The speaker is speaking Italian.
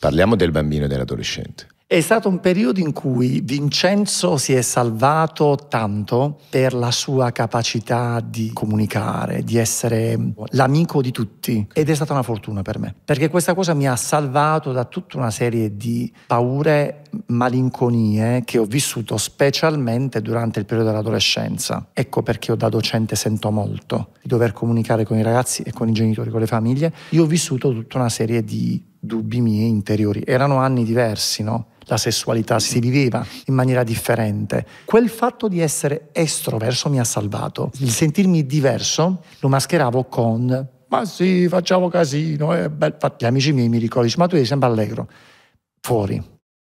Parliamo del bambino e dell'adolescente. È stato un periodo in cui Vincenzo si è salvato tanto per la sua capacità di comunicare, di essere l'amico di tutti ed è stata una fortuna per me, perché questa cosa mi ha salvato da tutta una serie di paure, malinconie che ho vissuto specialmente durante il periodo dell'adolescenza. Ecco perché io da docente sento molto di dover comunicare con i ragazzi e con i genitori, con le famiglie. Io ho vissuto tutta una serie di dubbi miei interiori. Erano anni diversi, no? La sessualità si viveva in maniera differente. Quel fatto di essere estroverso mi ha salvato. Il sentirmi diverso lo mascheravo con ma sì, facciamo casino, è bello. Gli amici miei mi ricordano, ma tu sei sempre allegro. Fuori,